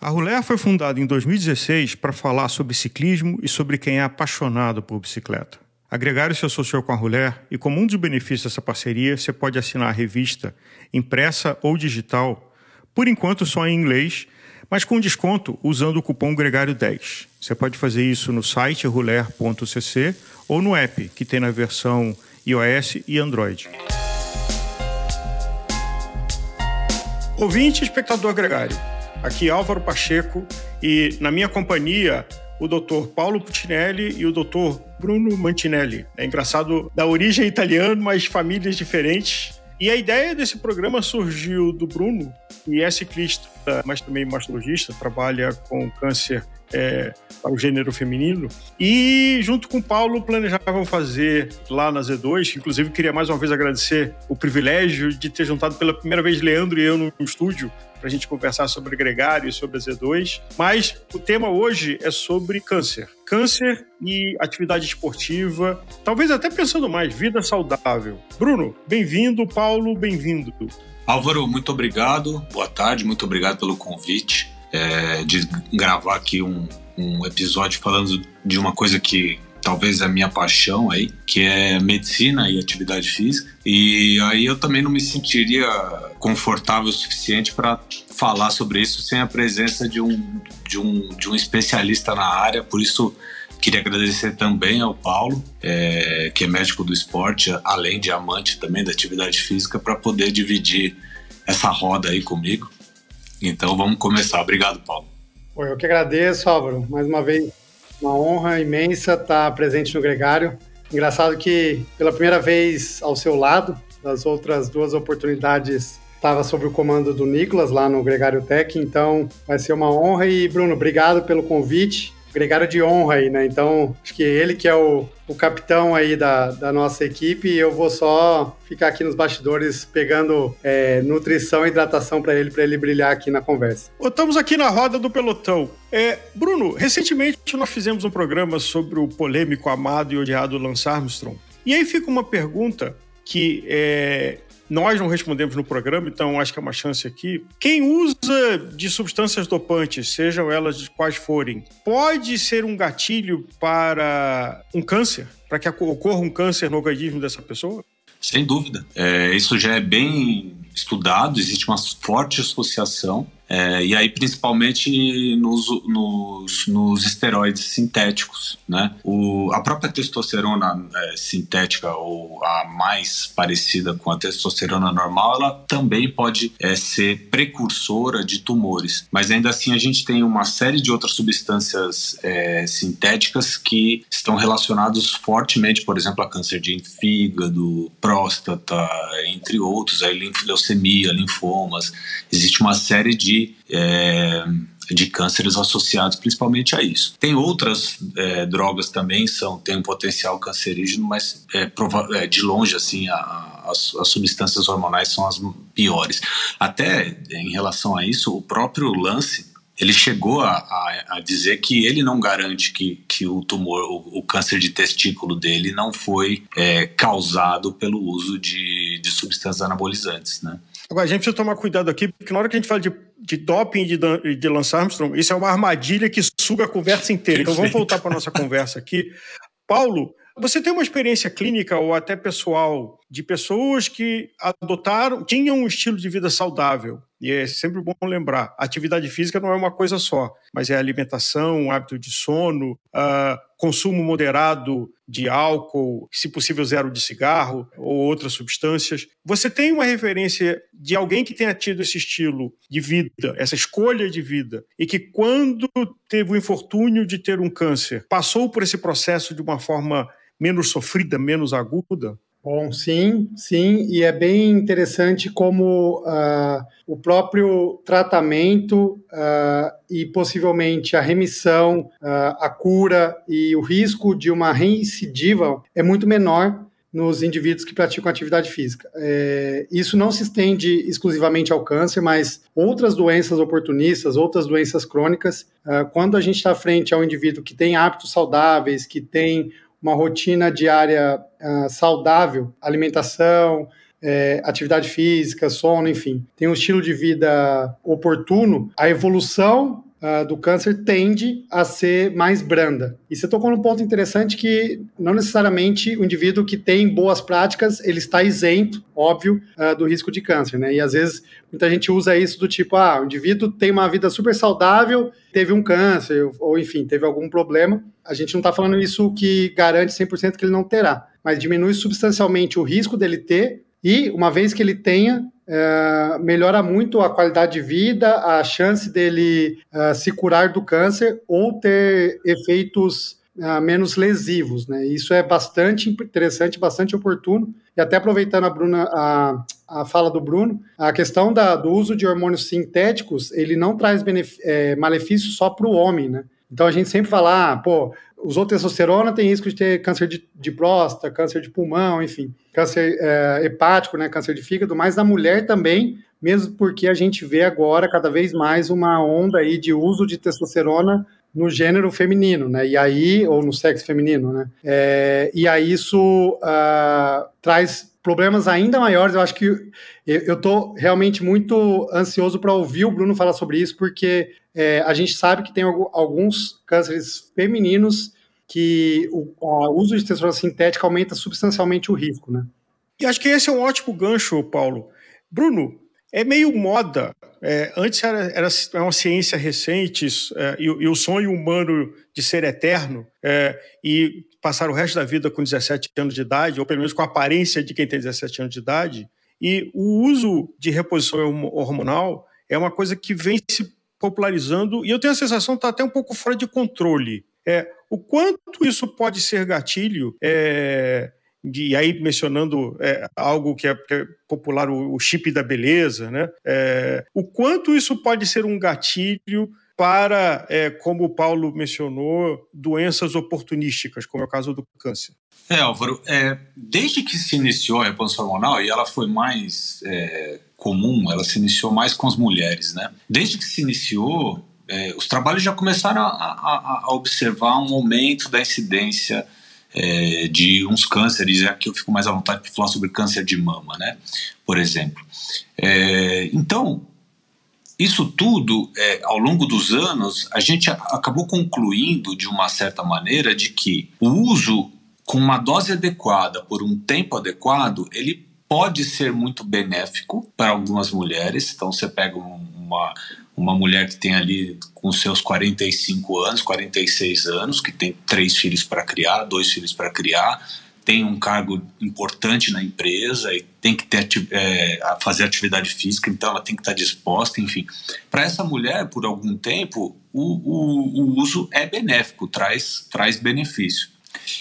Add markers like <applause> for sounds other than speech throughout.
A Ruler foi fundada em 2016 para falar sobre ciclismo e sobre quem é apaixonado por bicicleta. A Gregário se associou com a Ruler e, como um dos benefícios dessa parceria, você pode assinar a revista impressa ou digital, por enquanto só em inglês, mas com desconto usando o cupom Gregário10. Você pode fazer isso no site ruler.cc ou no app, que tem na versão iOS e Android. Ouvinte e espectador gregário, aqui Álvaro Pacheco e na minha companhia o Dr. Paulo Putinelli e o Dr. Bruno Mantinelli. É engraçado, da origem italiana, mas famílias diferentes. E a ideia desse programa surgiu do Bruno, que é ciclista, mas também mastologista, trabalha com câncer é, para o gênero feminino. E junto com o Paulo planejavam fazer lá na Z2, inclusive queria mais uma vez agradecer o privilégio de ter juntado pela primeira vez Leandro e eu no estúdio para a gente conversar sobre gregário e sobre a Z2. Mas o tema hoje é sobre câncer. Câncer e atividade esportiva, talvez até pensando mais, vida saudável. Bruno, bem-vindo. Paulo, bem-vindo. Álvaro, muito obrigado. Boa tarde, muito obrigado pelo convite é, de gravar aqui um, um episódio falando de uma coisa que talvez a minha paixão aí, que é medicina e atividade física. E aí eu também não me sentiria confortável o suficiente para falar sobre isso sem a presença de um, de um, de um especialista na área, por isso queria agradecer também ao Paulo, é, que é médico do esporte, além de amante também da atividade física, para poder dividir essa roda aí comigo. Então vamos começar. Obrigado, Paulo. Eu que agradeço, Álvaro. Mais uma vez, uma honra imensa estar presente no Gregário. Engraçado que pela primeira vez ao seu lado, das outras duas oportunidades estava sob o comando do Nicolas lá no Gregário Tech, então vai ser uma honra. E Bruno, obrigado pelo convite gregário de honra aí, né? Então, acho que ele que é o, o capitão aí da, da nossa equipe e eu vou só ficar aqui nos bastidores pegando é, nutrição e hidratação para ele, para ele brilhar aqui na conversa. Estamos aqui na roda do pelotão. É, Bruno, recentemente nós fizemos um programa sobre o polêmico, amado e odiado Lance Armstrong. E aí fica uma pergunta que é, nós não respondemos no programa, então acho que é uma chance aqui. Quem usa de substâncias dopantes, sejam elas quais forem, pode ser um gatilho para um câncer? Para que ocorra um câncer no organismo dessa pessoa? Sem dúvida. É, isso já é bem estudado, existe uma forte associação é, e aí, principalmente nos, nos, nos esteroides sintéticos, né? O, a própria testosterona é, sintética, ou a mais parecida com a testosterona normal, ela também pode é, ser precursora de tumores. Mas ainda assim, a gente tem uma série de outras substâncias é, sintéticas que estão relacionadas fortemente, por exemplo, a câncer de fígado, próstata, entre outros, a leucemia, linfomas. Existe uma série de é, de cânceres associados principalmente a isso. Tem outras é, drogas também são têm um potencial cancerígeno, mas é, é de longe assim a, a, as, substâncias hormonais são as piores. Até em relação a isso, o próprio Lance ele chegou a, a, a, dizer que ele não garante que, que o tumor, o, o câncer de testículo dele não foi é, causado pelo uso de, de substâncias anabolizantes, né? Agora, a gente precisa tomar cuidado aqui, porque na hora que a gente fala de, de doping de, de Lance Armstrong, isso é uma armadilha que suga a conversa inteira. Então vamos voltar para a nossa conversa aqui. Paulo, você tem uma experiência clínica ou até pessoal de pessoas que adotaram, tinham um estilo de vida saudável e é sempre bom lembrar: atividade física não é uma coisa só, mas é alimentação, hábito de sono, uh, consumo moderado de álcool, se possível zero de cigarro ou outras substâncias. Você tem uma referência de alguém que tenha tido esse estilo de vida, essa escolha de vida, e que quando teve o infortúnio de ter um câncer, passou por esse processo de uma forma menos sofrida, menos aguda? Bom, sim, sim, e é bem interessante como uh, o próprio tratamento uh, e possivelmente a remissão, uh, a cura e o risco de uma reincidiva é muito menor nos indivíduos que praticam atividade física. É, isso não se estende exclusivamente ao câncer, mas outras doenças oportunistas, outras doenças crônicas, quando a gente está frente ao indivíduo que tem hábitos saudáveis, que tem uma rotina diária uh, saudável, alimentação, é, atividade física, sono, enfim, tem um estilo de vida oportuno, a evolução uh, do câncer tende a ser mais branda. E você tocou num ponto interessante que não necessariamente o indivíduo que tem boas práticas, ele está isento, óbvio, uh, do risco de câncer, né? E às vezes muita gente usa isso do tipo, ah, o indivíduo tem uma vida super saudável, teve um câncer, ou enfim, teve algum problema. A gente não está falando isso que garante 100% que ele não terá, mas diminui substancialmente o risco dele ter e, uma vez que ele tenha, é, melhora muito a qualidade de vida, a chance dele é, se curar do câncer ou ter efeitos é, menos lesivos. Né? Isso é bastante interessante, bastante oportuno. E até aproveitando a, Bruna, a, a fala do Bruno, a questão da, do uso de hormônios sintéticos, ele não traz é, malefício só para o homem, né? Então a gente sempre fala, ah, pô, usou testosterona tem risco de ter câncer de, de próstata, câncer de pulmão, enfim, câncer é, hepático, né, câncer de fígado, mas na mulher também, mesmo porque a gente vê agora cada vez mais uma onda aí de uso de testosterona no gênero feminino, né? E aí, ou no sexo feminino, né? É, e aí isso uh, traz problemas ainda maiores. Eu acho que eu estou realmente muito ansioso para ouvir o Bruno falar sobre isso, porque é, a gente sabe que tem alguns cânceres femininos que o, uso de testosterona sintética aumenta substancialmente o risco, né? E acho que esse é um ótimo gancho, Paulo. Bruno, é meio moda. É, antes era, era, uma ciência recente é, e, e, o sonho humano de ser eterno é, e passar o resto da vida com 17 anos de idade, ou pelo menos com a aparência de quem tem 17 anos de idade. E o uso de reposição hormonal é uma coisa que vem se popularizando e eu tenho a sensação que está até um pouco fora de controle. É, o quanto isso pode ser gatilho, é, e aí mencionando é, algo que é, que é popular, o, o, chip da beleza, né? É, o quanto isso pode ser um gatilho para, é, como o Paulo mencionou, doenças oportunísticas, como é o caso do câncer. É, Álvaro, é, desde que se iniciou a reposição hormonal, e ela foi mais é, comum, ela se iniciou mais com as mulheres, né? Desde que se iniciou, é, os trabalhos já começaram a, a, a, observar um aumento da incidência é, de uns cânceres, e aqui eu fico mais à vontade de falar sobre câncer de mama, né? Por exemplo. É, então, isso tudo, é, ao longo dos anos, a gente acabou concluindo de uma certa maneira de que o uso com uma dose adequada por um tempo adequado, ele pode ser muito benéfico para algumas mulheres. Então você pega uma, uma mulher que tem ali com seus 45 anos, 46 anos, que tem três filhos para criar, dois filhos para criar, tem um cargo importante na empresa e tem que ter, é, fazer atividade física, então ela tem que estar disposta, enfim. Para essa mulher, por algum tempo, o, o, o uso é benéfico, traz, traz benefício.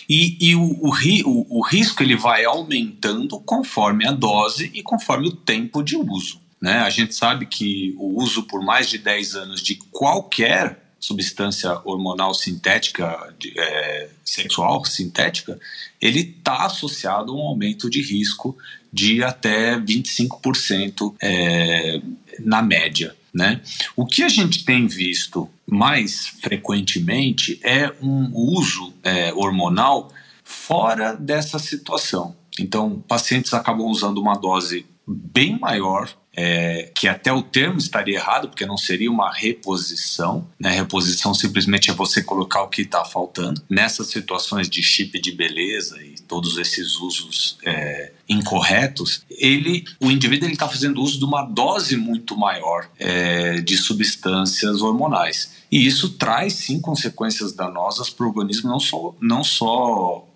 E, e o, o, o, o risco ele vai aumentando conforme a dose e conforme o tempo de uso. Né? A gente sabe que o uso por mais de 10 anos de qualquer substância hormonal sintética, é, sexual sintética, ele está associado a um aumento de risco de até 25% é, na média. Né? O que a gente tem visto mais frequentemente é um uso é, hormonal fora dessa situação. Então, pacientes acabam usando uma dose bem maior é, que até o termo estaria errado, porque não seria uma reposição. Né? Reposição simplesmente é você colocar o que está faltando. Nessas situações de chip de beleza e todos esses usos é, incorretos, ele, o indivíduo está fazendo uso de uma dose muito maior é, de substâncias hormonais. E isso traz sim consequências danosas para o organismo, não só, não só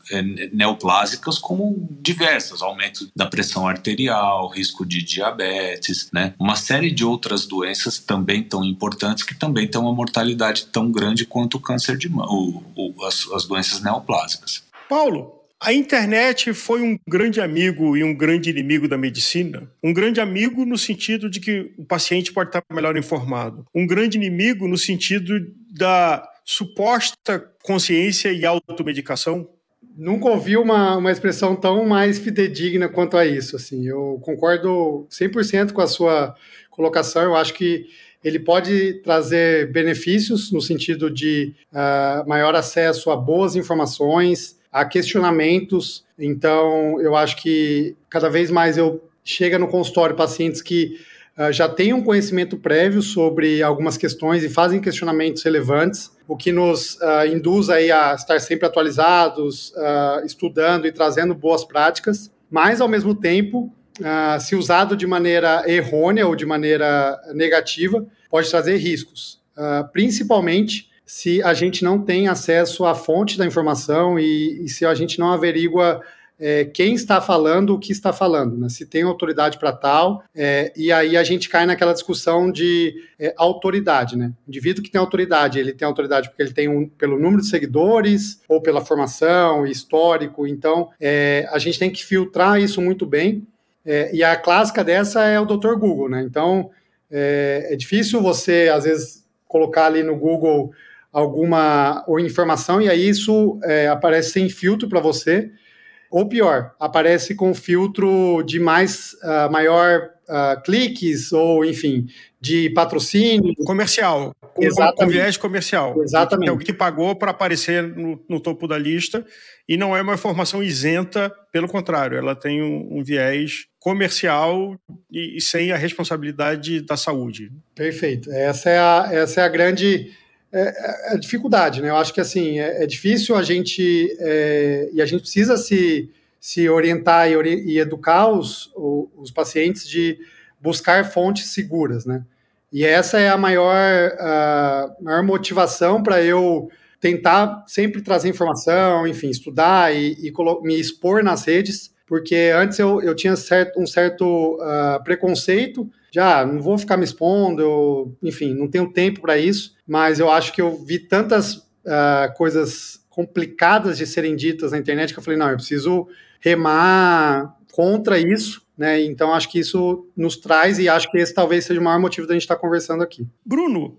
neoplásicas como diversas, aumento da pressão arterial, risco de diabetes, né? Uma série de outras doenças também tão importantes que também têm uma mortalidade tão grande quanto o câncer de mama, as, as doenças neoplásicas. Paulo, a internet foi um grande amigo e um grande inimigo da medicina. Um grande amigo no sentido de que o paciente pode estar melhor informado. Um grande inimigo no sentido da suposta consciência e automedicação nunca ouvi uma, uma expressão tão mais fidedigna quanto a isso. Assim, eu concordo 100% com a sua colocação. Eu acho que ele pode trazer benefícios no sentido de uh, maior acesso a boas informações, a questionamentos. Então, eu acho que cada vez mais eu chega no consultório pacientes que já têm um conhecimento prévio sobre algumas questões e fazem questionamentos relevantes, o que nos uh, induz aí a estar sempre atualizados, uh, estudando e trazendo boas práticas, mas ao mesmo tempo, se usado de maneira errônea ou de maneira negativa, pode trazer riscos, principalmente se a gente não tem acesso à fonte da informação e, e se a gente não averigua é, quem está falando o que está falando, né? se tem autoridade para tal, é, e aí a gente cai naquela discussão de é, autoridade. Né? O indivíduo que tem autoridade, ele tem autoridade porque ele tem um, pelo número de seguidores ou pela formação, histórico, então é, a gente tem que filtrar isso muito bem, é, e a clássica dessa é o Dr. Google. Né? Então, é, é difícil você, às vezes, colocar ali no Google alguma ou informação e aí isso é, aparece sem filtro para você ou pior, aparece com filtro de mais uh, maior uh, cliques ou, enfim, de patrocínio. Comercial. Exatamente. Com viés comercial. Exatamente. É o que pagou para aparecer no, no, topo da lista e não é uma informação isenta, pelo contrário, ela tem um, um viés comercial e, e, sem a responsabilidade da saúde. Perfeito. Essa é a, essa é a grande é, é, é dificuldade, né? Eu acho que assim é, é difícil a gente é, e a gente precisa se, se orientar e, ori e educar os, os pacientes de buscar fontes seguras, né? E essa é a maior, a maior motivação para eu tentar sempre trazer informação, enfim, estudar e, e me expor nas redes, porque antes eu, eu tinha certo, um certo uh, preconceito já não vou ficar me expondo, eu, enfim, não tenho tempo para isso, mas eu acho que eu vi tantas uh, coisas complicadas de serem ditas na internet que eu falei, não, eu preciso remar contra isso, né? Então acho que isso nos traz e acho que esse talvez seja o maior motivo da gente estar conversando aqui. Bruno,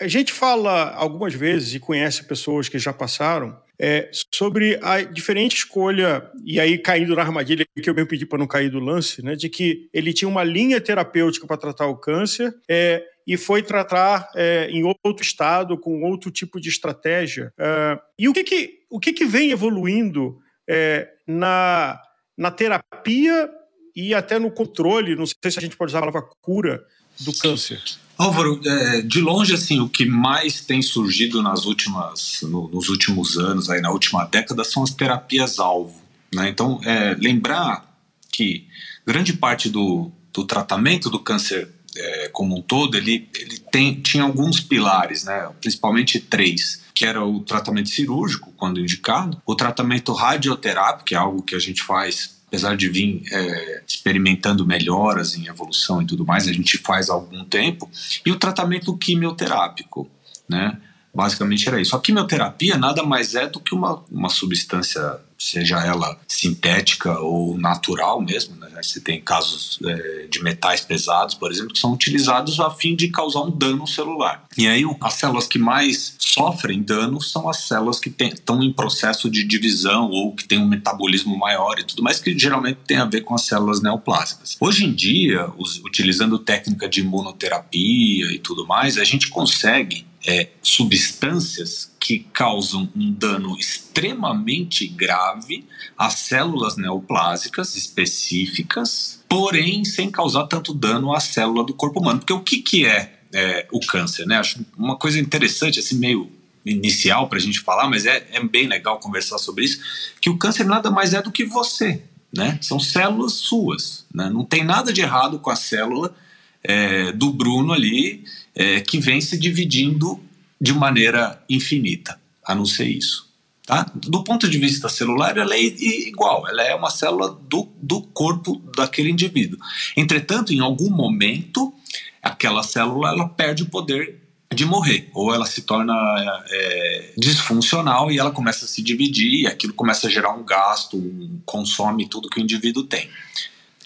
a gente fala algumas vezes e conhece pessoas que já passaram é, sobre a diferente escolha, e aí caindo na armadilha que eu bem pedi para não cair do lance, né, de que ele tinha uma linha terapêutica para tratar o câncer é, e foi tratar é, em outro estado, com outro tipo de estratégia. É, e o que, que, o que, que vem evoluindo é, na, na terapia e até no controle, não sei se a gente pode usar a palavra cura, do câncer? Álvaro, é, de longe, assim, o que mais tem surgido nas últimas, no, nos últimos anos, aí na última década, são as terapias-alvo. Né? Então, é, lembrar que grande parte do, do tratamento do câncer é, como um todo, ele, ele tem, tinha alguns pilares, né? principalmente três, que era o tratamento cirúrgico, quando indicado, o tratamento radioterápico, que é algo que a gente faz apesar de vir é, experimentando melhoras em evolução e tudo mais, a gente faz há algum tempo, e o tratamento quimioterápico, né? Basicamente era isso. A quimioterapia nada mais é do que uma, uma substância, seja ela sintética ou natural mesmo. Né? Você tem casos é, de metais pesados, por exemplo, que são utilizados a fim de causar um dano celular. E aí, as células que mais sofrem dano são as células que estão em processo de divisão ou que têm um metabolismo maior e tudo mais, que geralmente tem a ver com as células neoplásicas. Hoje em dia, os, utilizando técnica de imunoterapia e tudo mais, a gente consegue é, substâncias que causam um dano extremamente grave às células neoplásicas específicas, porém sem causar tanto dano à célula do corpo humano. Porque o que, que é, é o câncer? Né? Acho uma coisa interessante, assim, meio inicial para a gente falar, mas é, é bem legal conversar sobre isso, que o câncer nada mais é do que você, né? São células suas, né? Não tem nada de errado com a célula é, do Bruno ali, é, que vem se dividindo de maneira infinita, a não ser isso. Tá? Do ponto de vista celular, ela é igual, ela é uma célula do, do corpo daquele indivíduo. Entretanto, em algum momento, aquela célula ela perde o poder de morrer, ou ela se torna é, disfuncional e ela começa a se dividir, e aquilo começa a gerar um gasto, um, consome tudo que o indivíduo tem.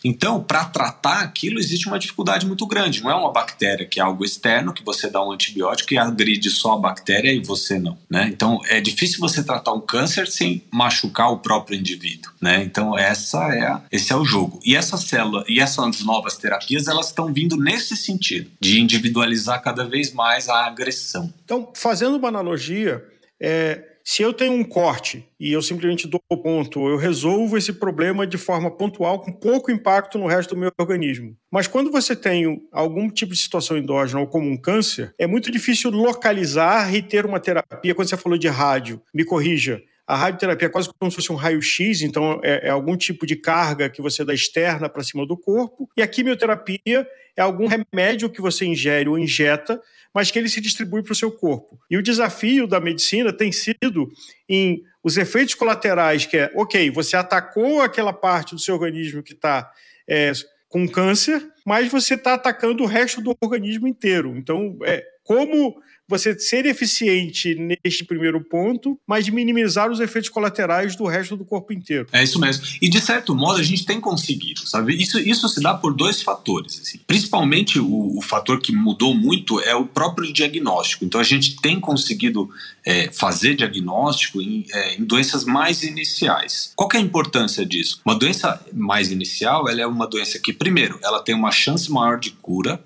Então, para tratar aquilo, existe uma dificuldade muito grande. Não é uma bactéria que é algo externo, que você dá um antibiótico e agride só a bactéria e você não. Né? Então, é difícil você tratar um câncer sem machucar o próprio indivíduo. Né? Então, essa é a, esse é o jogo. E essa célula e essas novas terapias, elas estão vindo nesse sentido, de individualizar cada vez mais a agressão. Então, fazendo uma analogia, É, se eu tenho um corte e eu simplesmente dou ponto, eu resolvo esse problema de forma pontual, com pouco impacto no resto do meu organismo. Mas quando você tem algum tipo de situação endógena ou como um câncer, é muito difícil localizar e ter uma terapia. Quando você falou de rádio, me corrija, a radioterapia é quase como se fosse um raio-x, então é, é, algum tipo de carga que você dá externa para cima do corpo. E a quimioterapia é algum remédio que você ingere ou injeta, mas que ele se distribui para o seu corpo. E o desafio da medicina tem sido em os efeitos colaterais, que é, ok, você atacou aquela parte do seu organismo que está é, com câncer, mas você está atacando o resto do organismo inteiro. Então, é, como você ser eficiente neste primeiro ponto, mas minimizar os efeitos colaterais do resto do corpo inteiro. É isso mesmo. E de certo modo a gente tem conseguido, sabe? Isso, isso se dá por dois fatores. Assim. Principalmente o, o fator que mudou muito é o próprio diagnóstico. Então a gente tem conseguido é, fazer diagnóstico em, é, em, doenças mais iniciais. Qual é a importância disso? Uma doença mais inicial, ela é uma doença que, primeiro, ela tem uma chance maior de cura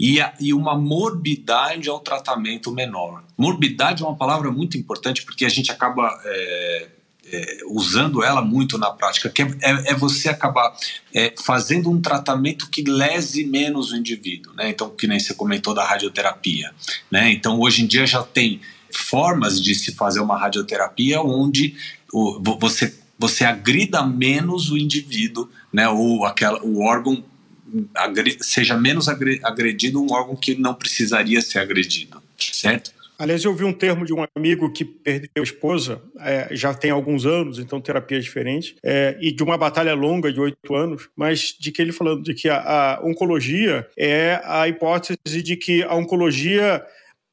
e, a, e uma morbidade ao tratamento menor. Morbidade é uma palavra muito importante porque a gente acaba é, é, usando ela muito na prática, que é, é, é você acabar é, fazendo um tratamento que lese menos o indivíduo, né? Então, que nem você comentou da radioterapia, né? Então, hoje em dia já tem formas de se fazer uma radioterapia onde você, você agrida menos o indivíduo, né, ou aquela, o órgão seja menos agredido um órgão que não precisaria ser agredido, certo? Aliás, eu vi um termo de um amigo que perdeu a esposa, é, já tem alguns anos, então terapia é diferente, é, e de uma batalha longa de oito anos, mas de que ele falando de que a, a oncologia é a hipótese de que a oncologia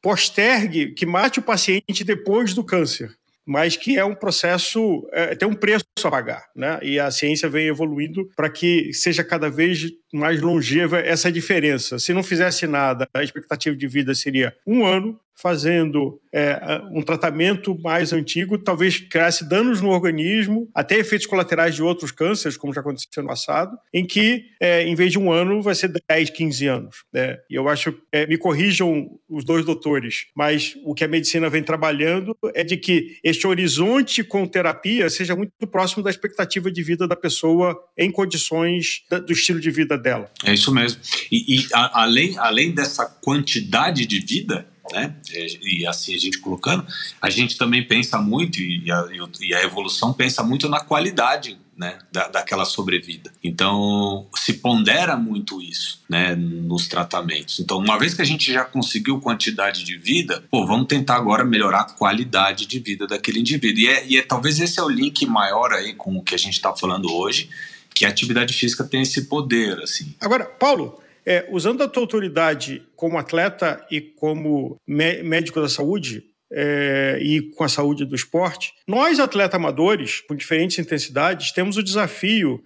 postergue, que mate o paciente depois do câncer, mas que é um processo, é, tem um preço a pagar, né? E a ciência vem evoluindo para que seja cada vez mais longeva essa diferença. Se não fizesse nada, a expectativa de vida seria um ano, fazendo é, um tratamento mais antigo, talvez criasse danos no organismo, até efeitos colaterais de outros cânceres, como já aconteceu no passado, em que, é, em vez de um ano, vai ser 10, 15 anos. Né? E eu acho, é, me corrijam os dois doutores, mas o que a medicina vem trabalhando é de que este horizonte com terapia seja muito próximo da expectativa de vida da pessoa em condições do estilo de vida dela. É isso mesmo. E, e a, além, além dessa quantidade de vida, né? E, e, assim a gente colocando, a gente também pensa muito, e a, e a evolução pensa muito na qualidade né, da, daquela sobrevida. Então, se pondera muito isso né, nos tratamentos. Então, uma vez que a gente já conseguiu quantidade de vida, pô, vamos tentar agora melhorar a qualidade de vida daquele indivíduo. E, é, e é, talvez esse é o link maior aí com o que a gente está falando hoje, que a atividade física tem esse poder. assim. Agora, Paulo, é, usando a tua autoridade como atleta e como médico da saúde, é, e com a saúde do esporte, nós, atletas amadores, com diferentes intensidades, temos o desafio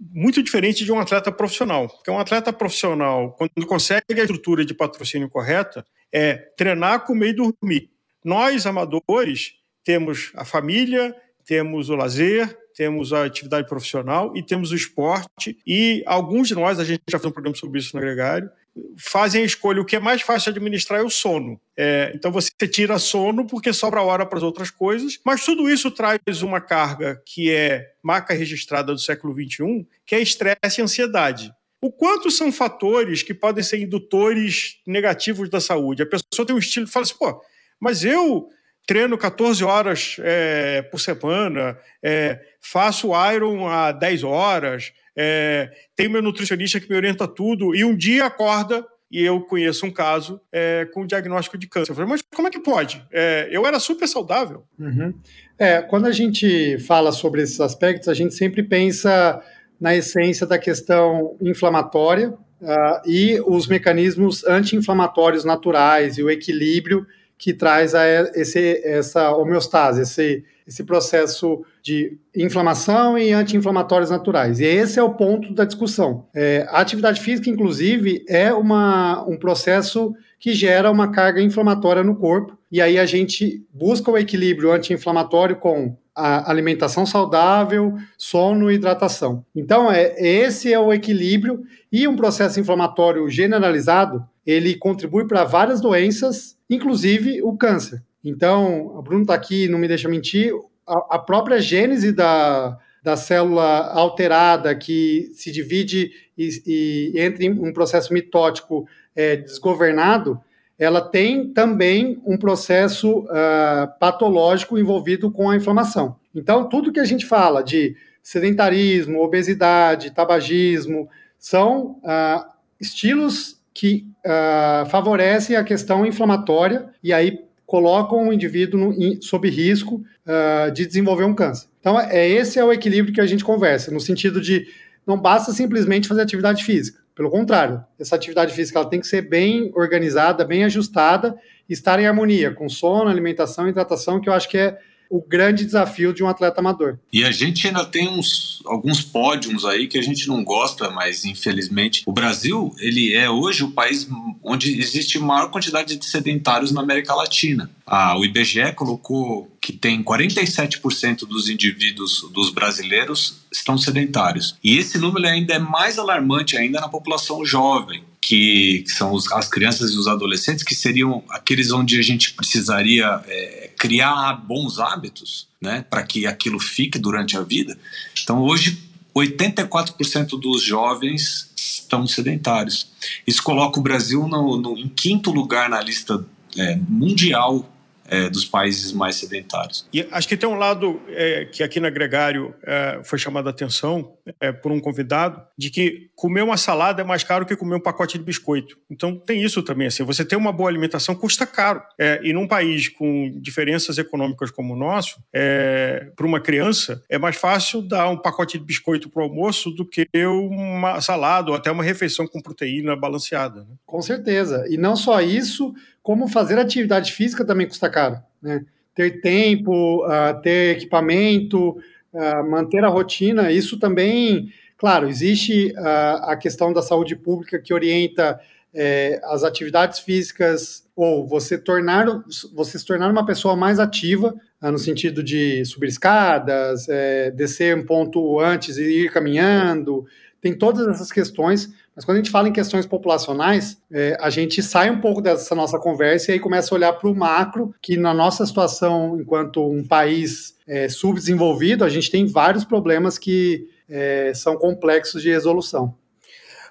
muito diferente de um atleta profissional. Porque um atleta profissional, quando consegue a estrutura de patrocínio correta, é treinar, comer e dormir. Nós, amadores, temos a família, temos o lazer, temos a atividade profissional e temos o esporte. E alguns de nós, a gente já fez um programa sobre isso no Gregário, fazem a escolha. O que é mais fácil administrar é o sono. É, então você tira sono porque sobra hora para as outras coisas, mas tudo isso traz uma carga que é marca registrada do século XXI, que é estresse e ansiedade. O quanto são fatores que podem ser indutores negativos da saúde? A pessoa tem um estilo e fala assim, pô, mas eu treino 14 horas é, por semana, é, faço Iron a 10 horas, é, tenho meu nutricionista que me orienta tudo, e um dia acorda e eu conheço um caso é, com diagnóstico de câncer. Eu falei, mas como é que pode? É, eu era super saudável. Uhum. É, quando a gente fala sobre esses aspectos, a gente sempre pensa na essência da questão inflamatória uh, e os mecanismos anti-inflamatórios naturais e o equilíbrio que traz a esse, essa homeostase, esse, esse processo de inflamação e anti-inflamatórios naturais. E esse é o ponto da discussão. É, a atividade física, inclusive, é uma, um processo que gera uma carga inflamatória no corpo, e aí a gente busca o equilíbrio anti-inflamatório com a alimentação saudável, sono e hidratação. Então, é, esse é o equilíbrio, e um processo inflamatório generalizado, ele contribui para várias doenças inclusive o câncer. Então, o Bruno está aqui, não me deixa mentir, a, a própria gênese da, da célula alterada que se divide e, e entra em um processo mitótico é, desgovernado, ela tem também um processo uh, patológico envolvido com a inflamação. Então, tudo que a gente fala de sedentarismo, obesidade, tabagismo, são uh, estilos que uh, favorecem a questão inflamatória e aí colocam o indivíduo no, sob risco uh, de desenvolver um câncer. Então, é, esse é o equilíbrio que a gente conversa, no sentido de não basta simplesmente fazer atividade física. Pelo contrário, essa atividade física ela tem que ser bem organizada, bem ajustada, estar em harmonia com sono, alimentação e hidratação, que eu acho que é o grande desafio de um atleta amador. E a gente ainda tem uns, alguns pódios aí que a gente não gosta, mas infelizmente o Brasil ele é hoje o país onde existe maior quantidade de sedentários na América Latina. Ah, o IBGE colocou que tem 47% dos indivíduos dos brasileiros estão sedentários. E esse número ainda é mais alarmante ainda na população jovem que, que são os, as crianças e os adolescentes, que seriam aqueles onde a gente precisaria é, criar bons hábitos, né, para que aquilo fique durante a vida. Então, hoje, 84% dos jovens estão sedentários. Isso coloca o Brasil no, no em quinto lugar na lista é, mundial é, dos países mais sedentários. E acho que tem um lado é, que aqui na Gregário é, foi chamado a atenção é, por um convidado, de que comer uma salada é mais caro que comer um pacote de biscoito. Então tem isso também, assim, você ter uma boa alimentação custa caro. É, e num país com diferenças econômicas como o nosso, é, para uma criança, é mais fácil dar um pacote de biscoito para o almoço do que uma salada ou até uma refeição com proteína balanceada. Né? Com certeza. E não só isso, como fazer atividade física também custa caro, né? Ter tempo, uh, ter equipamento, uh, manter a rotina, isso também, claro, existe uh, a questão da saúde pública que orienta eh, as atividades físicas ou você tornar você se tornar uma pessoa mais ativa no sentido de subir escadas, eh, descer um ponto antes e ir caminhando, tem todas essas questões mas quando a gente fala em questões populacionais, é, a gente sai um pouco dessa nossa conversa e aí começa a olhar para o macro, que na nossa situação, enquanto um país é, subdesenvolvido, a gente tem vários problemas que é, são complexos de resolução.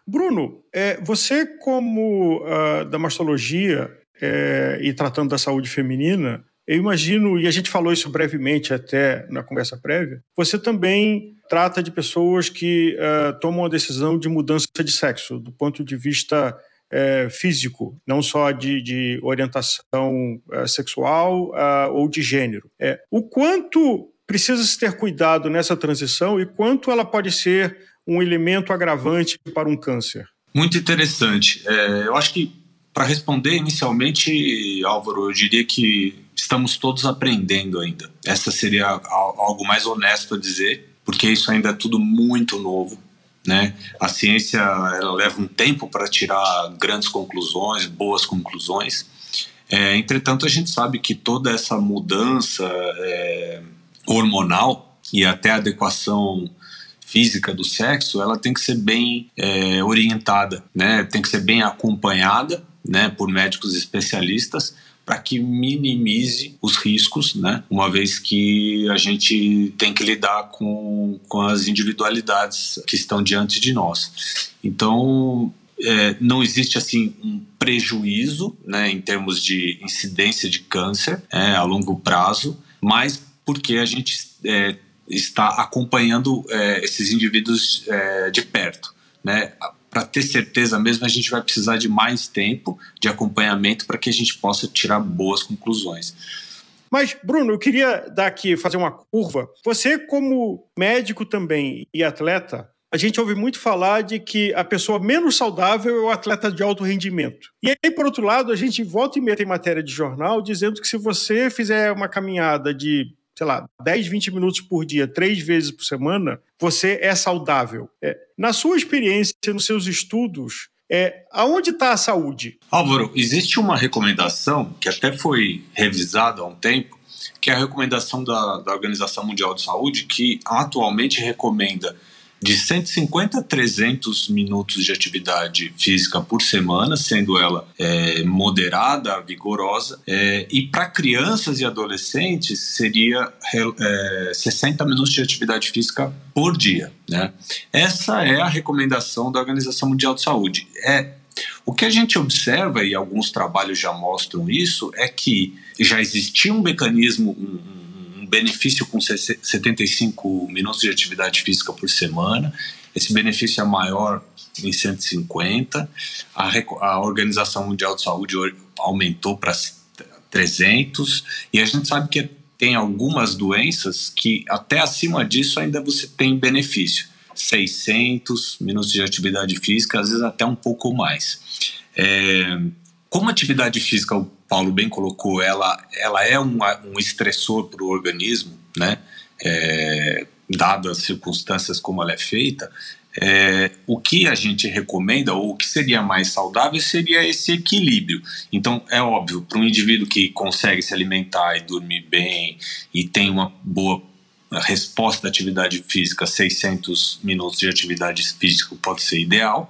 Bruno, é, você como uh, da mastologia é, e tratando da saúde feminina, eu imagino, e a gente falou isso brevemente até na conversa prévia, você também trata de pessoas que uh, tomam a decisão de mudança de sexo, do ponto de vista uh, físico, não só de, de orientação uh, sexual ou de gênero. É, o quanto precisa se ter cuidado nessa transição e quanto ela pode ser um elemento agravante para um câncer? Muito interessante. É, eu acho que para responder inicialmente, Álvaro, eu diria que estamos todos aprendendo ainda. Essa seria algo mais honesto a dizer, porque isso ainda é tudo muito novo. Né? A ciência ela leva um tempo para tirar grandes conclusões, boas conclusões. É, entretanto, a gente sabe que toda essa mudança é, hormonal e até a adequação física do sexo, ela tem que ser bem é, orientada, né? Tem que ser bem acompanhada, né? Por médicos especialistas para que minimize os riscos, né? uma vez que a gente tem que lidar com, com as individualidades que estão diante de nós. Então, é, não existe assim um prejuízo né, em termos de incidência de câncer é, a longo prazo, mas porque a gente é, está acompanhando é, esses indivíduos é, de perto. Né? Para ter certeza mesmo, a gente vai precisar de mais tempo de acompanhamento para que a gente possa tirar boas conclusões. Mas, Bruno, eu queria dar aqui, fazer uma curva. Você, como médico também e atleta, a gente ouve muito falar de que a pessoa menos saudável é o atleta de alto rendimento. E aí, por outro lado, a gente volta e meia em matéria de jornal dizendo que se você fizer uma caminhada de sei lá, 10, 20 minutos por dia, três vezes por semana, você é saudável. É, na sua experiência, nos seus estudos, é, aonde está a saúde? Álvaro, existe uma recomendação que até foi revisada há um tempo, que é a recomendação da, da Organização Mundial de Saúde, que atualmente recomenda de 150 a 300 minutos de atividade física por semana, sendo ela é, moderada, vigorosa, é, e para crianças e adolescentes seria é, 60 minutos de atividade física por dia. Né? Essa é a recomendação da Organização Mundial de Saúde. É o que a gente observa, e alguns trabalhos já mostram isso, é que já existia um mecanismo, um, benefício com 75 minutos de atividade física por semana. Esse benefício é maior em 150. A, a Organização Mundial de Saúde aumentou para 300. E a gente sabe que tem algumas doenças que até acima disso ainda você tem benefício. 600 minutos de atividade física, às vezes até um pouco mais. É, como atividade física, Paulo bem colocou, ela, ela é um, um estressor para o organismo, né? É, dadas as circunstâncias como ela é feita, é, o que a gente recomenda, ou o que seria mais saudável, seria esse equilíbrio. Então, é óbvio, para um indivíduo que consegue se alimentar e dormir bem e tem uma boa resposta da atividade física, 600 minutos de atividade física pode ser ideal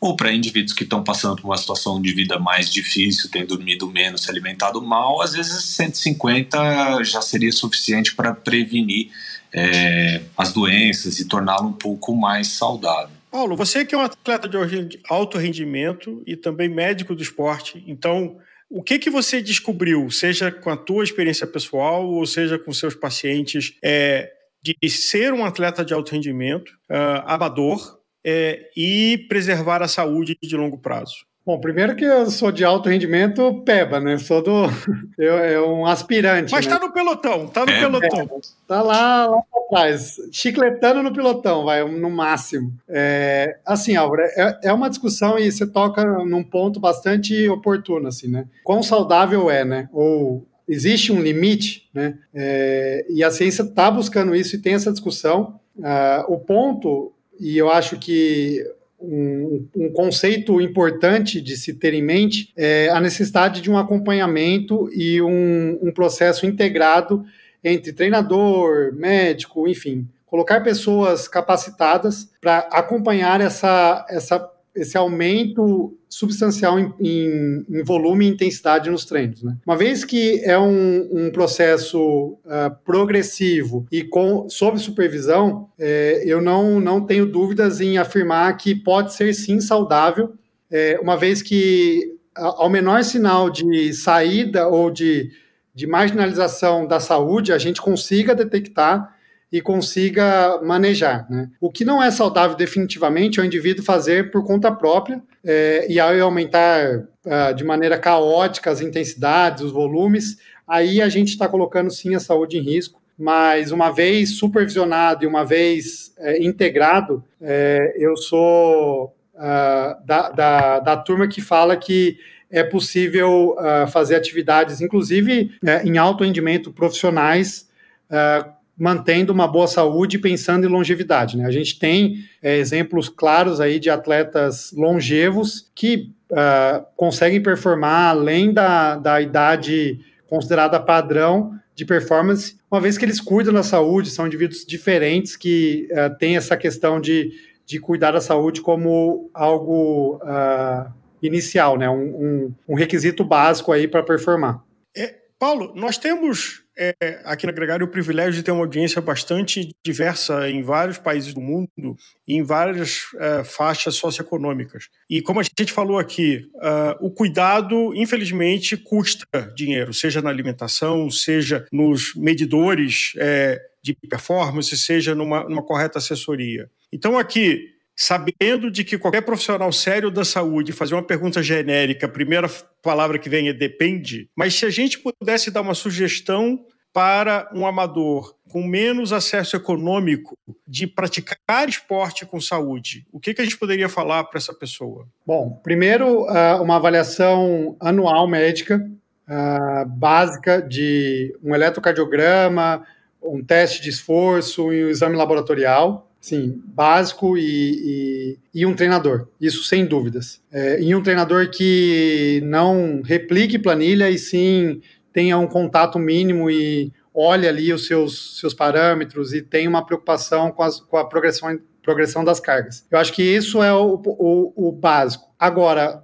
ou para indivíduos que estão passando por uma situação de vida mais difícil, têm dormido menos, se alimentado mal, às vezes 150 já seria suficiente para prevenir é, as doenças e torná-lo um pouco mais saudável. Paulo, você que é um atleta de alto rendimento e também médico do esporte, então o que que você descobriu, seja com a tua experiência pessoal ou seja com seus pacientes, é, de ser um atleta de alto rendimento, uh, amador, é, e preservar a saúde de longo prazo? Bom, primeiro que eu sou de alto rendimento PEBA, né? Sou do. <laughs> Eu, é um aspirante. Mas né? tá no pelotão, tá no é. pelotão. É, tá lá, lá atrás, chicletando no pelotão, vai, no máximo. É, assim, Álvaro, é, é uma discussão e você toca num ponto bastante oportuno, assim, né? Quão saudável é, né? Ou existe um limite, né? É, e a ciência está buscando isso e tem essa discussão. Uh, o ponto e eu acho que um, um, conceito importante de se ter em mente é a necessidade de um acompanhamento e um, um processo integrado entre treinador, médico, enfim, colocar pessoas capacitadas para acompanhar essa, essa esse aumento substancial em, em, em, volume e intensidade nos treinos. Né? Uma vez que é um, um processo uh, progressivo e com, sob supervisão, é, eu não, não tenho dúvidas em afirmar que pode ser sim saudável, é, uma vez que ao menor sinal de saída ou de, de marginalização da saúde, a gente consiga detectar e consiga manejar. Né? O que não é saudável definitivamente é o indivíduo fazer por conta própria é, e ao aumentar uh, de maneira caótica as intensidades, os volumes, aí a gente está colocando sim a saúde em risco. Mas uma vez supervisionado e uma vez é, integrado, é, eu sou uh, da, da, da turma que fala que é possível uh, fazer atividades, inclusive é, em alto rendimento profissionais, uh, mantendo uma boa saúde pensando em longevidade. Né? A gente tem é, exemplos claros aí de atletas longevos que uh, conseguem performar além da, da idade considerada padrão de performance, uma vez que eles cuidam da saúde, são indivíduos diferentes que uh, têm essa questão de, de cuidar da saúde como algo uh, inicial, né? um, um, um requisito básico aí para performar. É, Paulo, nós temos é, aqui na Gregário o privilégio de ter uma audiência bastante diversa em vários países do mundo e em várias é, faixas socioeconômicas. E como a gente falou aqui, uh, o cuidado, infelizmente, custa dinheiro, seja na alimentação, seja nos medidores é, de performance, seja numa, numa correta assessoria. Então, aqui, sabendo de que qualquer profissional sério da saúde fazer uma pergunta genérica, a primeira palavra que vem é depende, mas se a gente pudesse dar uma sugestão para um amador com menos acesso econômico de praticar esporte com saúde, o que, que a gente poderia falar para essa pessoa? Bom, primeiro, ah, uma avaliação anual médica ah, básica de um eletrocardiograma, um teste de esforço e um exame laboratorial Sim, básico e, e, e, um treinador, isso sem dúvidas. É, e um treinador que não replique planilha e sim tenha um contato mínimo e olhe ali os seus, seus parâmetros e tenha uma preocupação com, as, com a progressão, progressão das cargas. Eu acho que isso é o, o, o básico. Agora,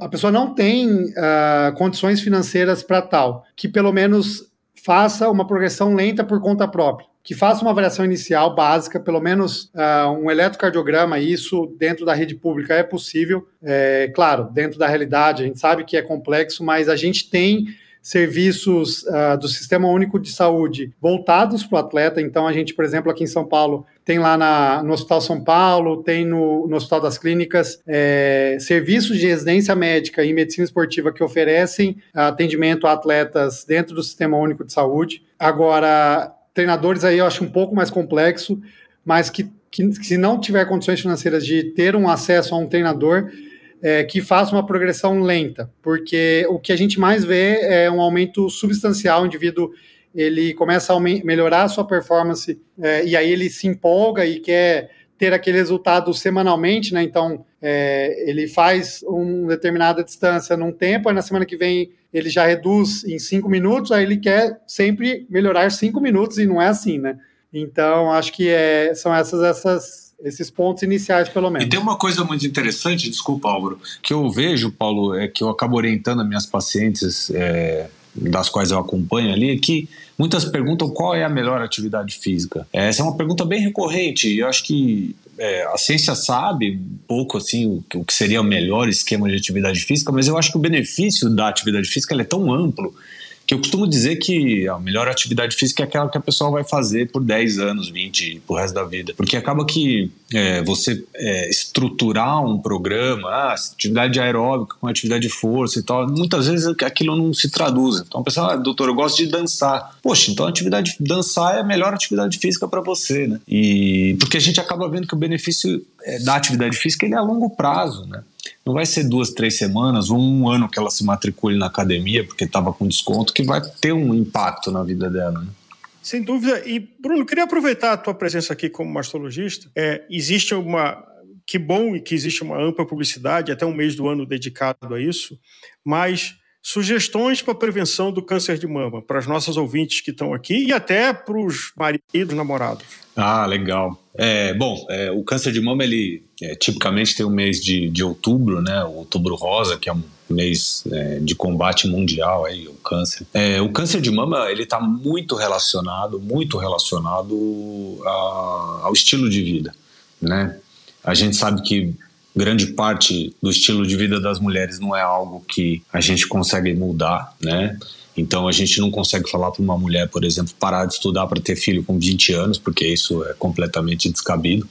a pessoa não tem uh, condições financeiras para tal, que pelo menos faça uma progressão lenta por conta própria, que faça uma avaliação inicial básica, pelo menos uh, um eletrocardiograma, isso dentro da rede pública é possível, é, claro, dentro da realidade, a gente sabe que é complexo, mas a gente tem serviços uh, do Sistema Único de Saúde voltados para o atleta. Então, a gente, por exemplo, aqui em São Paulo, tem lá na, no Hospital São Paulo, tem no, no Hospital das Clínicas, é, serviços de residência médica e medicina esportiva que oferecem atendimento a atletas dentro do Sistema Único de Saúde. Agora, treinadores aí eu acho um pouco mais complexo, mas que, que, se não tiver condições financeiras de ter um acesso a um treinador, é, que faça uma progressão lenta, porque o que a gente mais vê é um aumento substancial, o indivíduo ele começa a melhorar a sua performance é, e aí ele se empolga e quer ter aquele resultado semanalmente, né? Então é, ele faz uma determinada distância num tempo, aí na semana que vem ele já reduz em cinco minutos, aí ele quer sempre melhorar cinco minutos e não é assim, né? Então acho que é, são essas essas esses pontos iniciais, pelo menos. E tem uma coisa muito interessante, desculpa, Álvaro, que eu vejo, Paulo, é que eu acabo orientando as minhas pacientes, é, das quais eu acompanho ali, que muitas perguntam qual é a melhor atividade física. Essa é uma pergunta bem recorrente, e eu acho que é, a ciência sabe um pouco assim o, o, que seria o melhor esquema de atividade física, mas eu acho que o benefício da atividade física é tão amplo que eu costumo dizer que a melhor atividade física é aquela que a pessoa vai fazer por 10 anos, 20, pro resto da vida. Porque acaba que é, você é, estruturar um programa, ah, atividade aeróbica com atividade de força e tal, muitas vezes aquilo não se traduz. Então a pessoa, ah, doutor, eu gosto de dançar. Poxa, então a atividade dançar é a melhor atividade física para você, né? E porque a gente acaba vendo que o benefício da atividade física ele é a longo prazo, né? não vai ser duas, três semanas ou um ano que ela se matricule na academia porque estava com desconto que vai ter um impacto na vida dela. Né? Sem dúvida. E, Bruno, queria aproveitar a tua presença aqui como mastologista. É, existe uma. Que bom que existe uma ampla publicidade, até um mês do ano dedicado a isso, mas sugestões para prevenção do câncer de mama, para as nossas ouvintes que estão aqui e até para os maridos namorados. Ah, legal. É, bom, é, o câncer de mama, ele é, tipicamente tem o mês de, de outubro, né? O outubro rosa, que é um mês é, de combate mundial aí, o câncer. É, o câncer de mama, ele está muito relacionado, muito relacionado a, ao estilo de vida, né? A gente sabe que grande parte do estilo de vida das mulheres não é algo que a gente consegue mudar, né? Então a gente não consegue falar para uma mulher, por exemplo, parar de estudar para ter filho com 20 anos, porque isso é completamente descabido.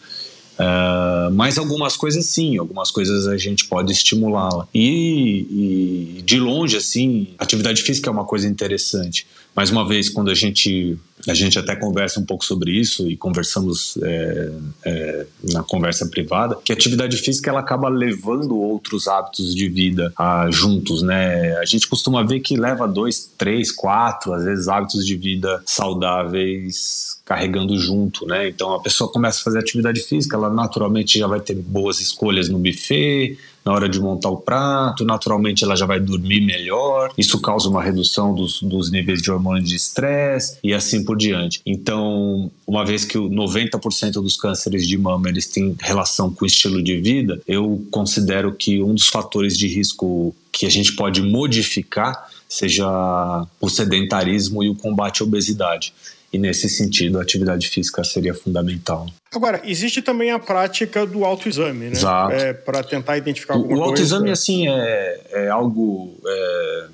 Uh, mas algumas coisas sim, algumas coisas a gente pode estimulá-la. E, e, de longe, assim, atividade física é uma coisa interessante. Mais uma vez, quando a gente a gente até conversa um pouco sobre isso e conversamos é, é, na conversa privada, que a atividade física ela acaba levando outros hábitos de vida a, ah, juntos, né? A gente costuma ver que leva dois, três, quatro, às vezes hábitos de vida saudáveis carregando junto, né? Então a pessoa começa a fazer atividade física, ela naturalmente já vai ter boas escolhas no buffet, na hora de montar o prato, naturalmente ela já vai dormir melhor, isso causa uma redução dos, dos níveis de hormônio de estresse e assim por diante. Então, uma vez que 90% dos cânceres de mama eles têm relação com o estilo de vida, eu considero que um dos fatores de risco que a gente pode modificar seja o sedentarismo e o combate à obesidade. E nesse sentido, a atividade física seria fundamental. Agora, existe também a prática do autoexame, né? Exato. É, para tentar identificar alguma coisa. O autoexame, assim, é, é algo é,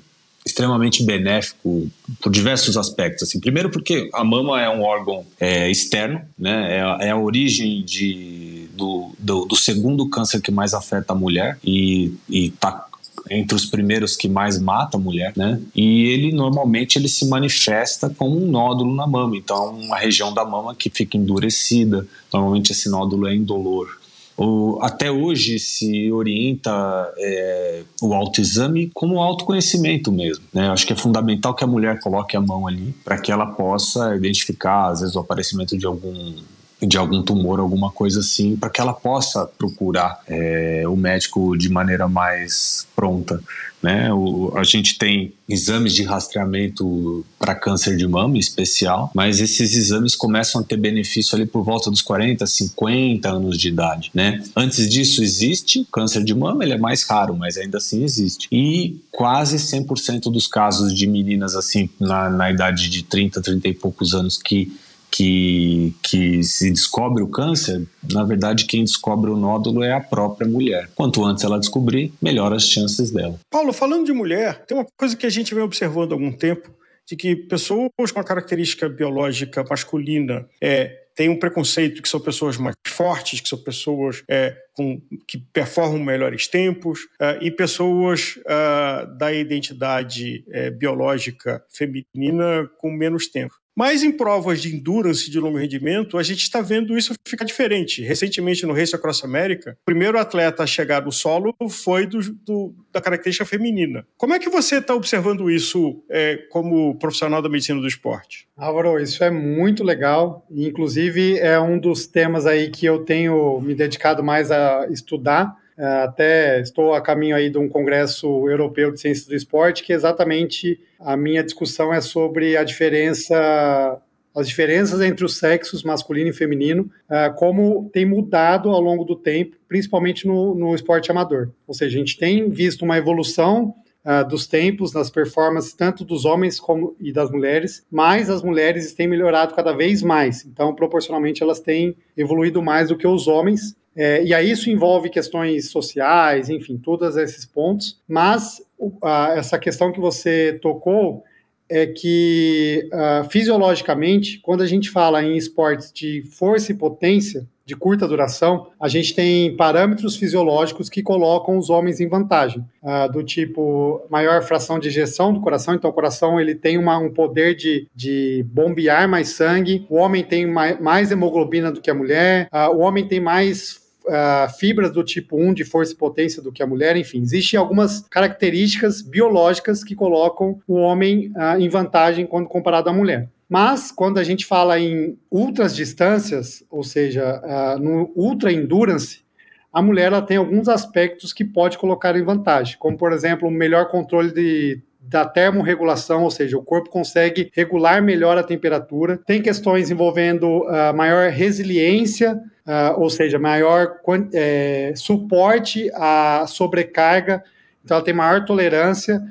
extremamente benéfico por diversos aspectos. Assim, primeiro porque a mama é um órgão é, externo, né? É, é, a origem de, do, do, do, segundo câncer que mais afeta a mulher e está entre os primeiros que mais mata a mulher, né? E ele normalmente ele se manifesta como um nódulo na mama, então uma região da mama que fica endurecida. Normalmente esse nódulo é indolor. O, até hoje se orienta é, o autoexame como autoconhecimento mesmo. Né? Acho que é fundamental que a mulher coloque a mão ali para que ela possa identificar, às vezes, o aparecimento de algum de algum tumor, alguma coisa assim, para que ela possa procurar é, o médico de maneira mais pronta. Né? O, a gente tem exames de rastreamento para câncer de mama em especial, mas esses exames começam a ter benefício ali por volta dos 40, 50 anos de idade. Né? Antes disso, existe câncer de mama, ele é mais raro, mas ainda assim existe. E quase 100% dos casos de meninas assim na, na idade de 30, 30 e poucos anos que que, que se descobre o câncer, na verdade, quem descobre o nódulo é a própria mulher. Quanto antes ela descobrir, melhor as chances dela. Paulo, falando de mulher, tem uma coisa que a gente vem observando há algum tempo, de que pessoas com a característica biológica masculina é, têm um preconceito que são pessoas mais fortes, que são pessoas é, com, que performam melhores tempos, é, e pessoas é, da identidade é, biológica feminina com menos tempo. Mas em provas de endurance de longo rendimento, a gente está vendo isso ficar diferente. Recentemente, no Race Across America, o primeiro atleta a chegar no solo foi do, do, da característica feminina. Como é que você está observando isso é, como profissional da medicina do esporte? Álvaro, isso é muito legal. Inclusive, é um dos temas aí que eu tenho me dedicado mais a estudar até estou a caminho aí de um congresso europeu de ciências do esporte, que exatamente a minha discussão é sobre a diferença as diferenças entre os sexos masculino e feminino, é, como tem mudado ao longo do tempo, principalmente no, no esporte amador. Ou seja, a gente tem visto uma evolução uh, dos tempos, nas performances, tanto dos homens como e das mulheres, mas as mulheres têm melhorado cada vez mais. Então, proporcionalmente, elas têm evoluído mais do que os homens. É, e aí isso envolve questões sociais, enfim, todos esses pontos, mas essa questão que você tocou é que fisiologicamente, quando a gente fala em esportes de força e potência, de curta duração, a gente tem parâmetros fisiológicos que colocam os homens em vantagem, do tipo maior fração de ejeção do coração, então o coração ele tem uma, um poder de, de bombear mais sangue, o homem tem mais, mais hemoglobina do que a mulher, o homem tem mais uh, fibras do tipo 1 de força e potência do que a mulher, enfim, existem algumas características biológicas que colocam o homem uh, em vantagem quando comparado à mulher. Mas, quando a gente fala em ultras distâncias, ou seja, uh, no ultra endurance, a mulher ela tem alguns aspectos que pode colocar em vantagem, como, por exemplo, o melhor controle de da termorregulação, ou seja, o corpo consegue regular melhor a temperatura. Tem questões envolvendo uh, maior resiliência, uh, ou seja, maior é, suporte à sobrecarga, então ela tem maior tolerância.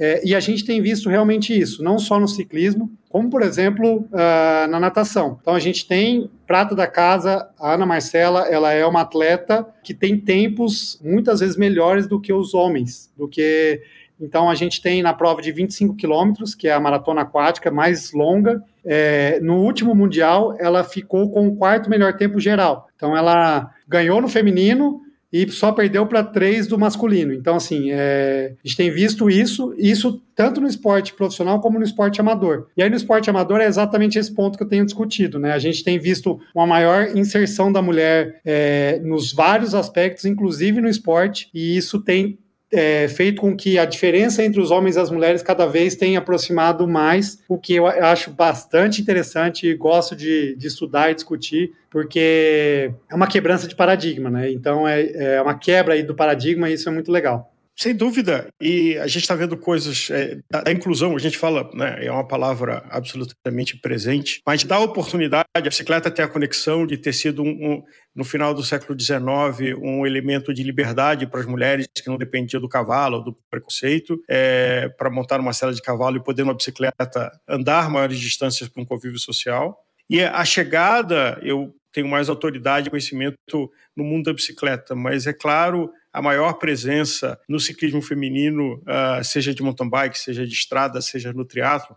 É, e a gente tem visto realmente isso, não só no ciclismo, como, por exemplo, uh, na natação. Então, a gente tem prata da casa, a Ana Marcela, ela é uma atleta que tem tempos muitas vezes melhores do que os homens, do que então, a gente tem na prova de 25 quilômetros, que é a maratona aquática mais longa. É, no último Mundial, ela ficou com o quarto melhor tempo geral. Então, ela ganhou no feminino e só perdeu para três do masculino. Então, assim, é, a gente tem visto isso, isso tanto no esporte profissional como no esporte amador. E aí, no esporte amador, é exatamente esse ponto que eu tenho discutido. Né? A gente tem visto uma maior inserção da mulher é, nos vários aspectos, inclusive no esporte, e isso tem é, feito com que a diferença entre os homens e as mulheres cada vez tenha aproximado mais, o que eu acho bastante interessante e gosto de, de estudar e discutir, porque é uma quebrança de paradigma, né? Então é, é uma quebra aí do paradigma e isso é muito legal. Sem dúvida. E a gente está vendo coisas é, da, da, inclusão, a gente fala, né, é uma palavra absolutamente presente, mas dá oportunidade, a bicicleta ter a conexão de ter sido, um, um, no final do século XIX, um elemento de liberdade para as mulheres que não dependia do cavalo, do preconceito, é, para montar uma cela de cavalo e poder, numa bicicleta, andar maiores distâncias para um convívio social. E a chegada, eu tenho mais autoridade e conhecimento no mundo da bicicleta, mas é claro a maior presença no ciclismo feminino, uh, seja de mountain bike, seja de estrada, seja no triatlo,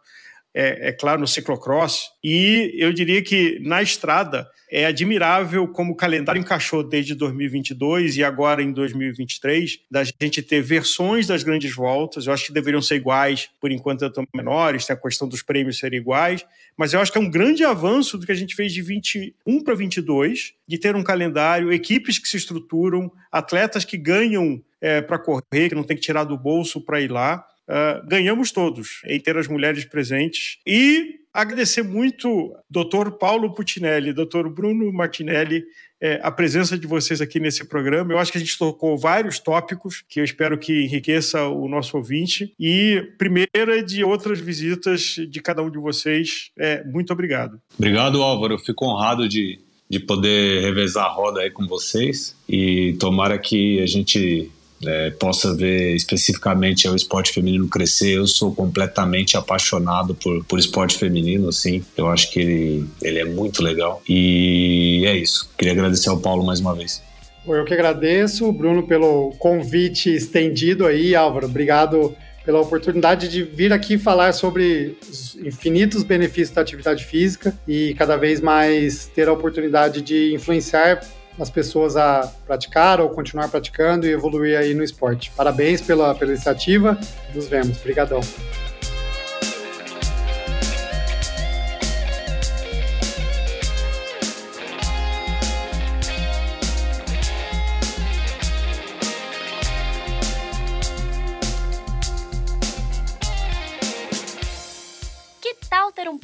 é, é, claro, no ciclocross. E eu diria que na estrada é admirável como o calendário encaixou desde 2022 e agora em 2023, da gente ter versões das grandes voltas. Eu acho que deveriam ser iguais, por enquanto estão menores, tem a questão dos prêmios serem iguais, mas eu acho que é um grande avanço do que a gente fez de 21 para 22, de ter um calendário, equipes que se estruturam, atletas que ganham é, para correr, que não tem que tirar do bolso para ir lá. Uh, ganhamos todos, em ter as mulheres presentes. E agradecer muito Dr. Paulo Putinelli, Dr. Bruno Martinelli, é, a presença de vocês aqui nesse programa. Eu acho que a gente tocou vários tópicos que eu espero que enriqueça o nosso ouvinte. E primeira de outras visitas de cada um de vocês. É, muito obrigado. Obrigado, Álvaro. Eu fico honrado de, de poder revezar a roda aí com vocês. E tomara que a gente é, possa ver especificamente o esporte feminino crescer. Eu sou completamente apaixonado por, por esporte feminino, assim. Eu acho que ele, ele é muito legal. E é isso. Queria agradecer ao Paulo mais uma vez. Eu que agradeço, Bruno, pelo convite estendido aí, Álvaro. Obrigado pela oportunidade de vir aqui falar sobre os infinitos benefícios da atividade física e cada vez mais ter a oportunidade de influenciar as pessoas a praticar ou continuar praticando e evoluir aí no esporte. Parabéns pela, pela iniciativa. Nos vemos. Obrigadão.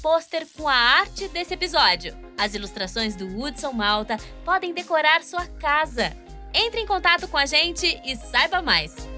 Pôster com a arte desse episódio. As ilustrações do Hudson Malta podem decorar sua casa. Entre em contato com a gente e saiba mais.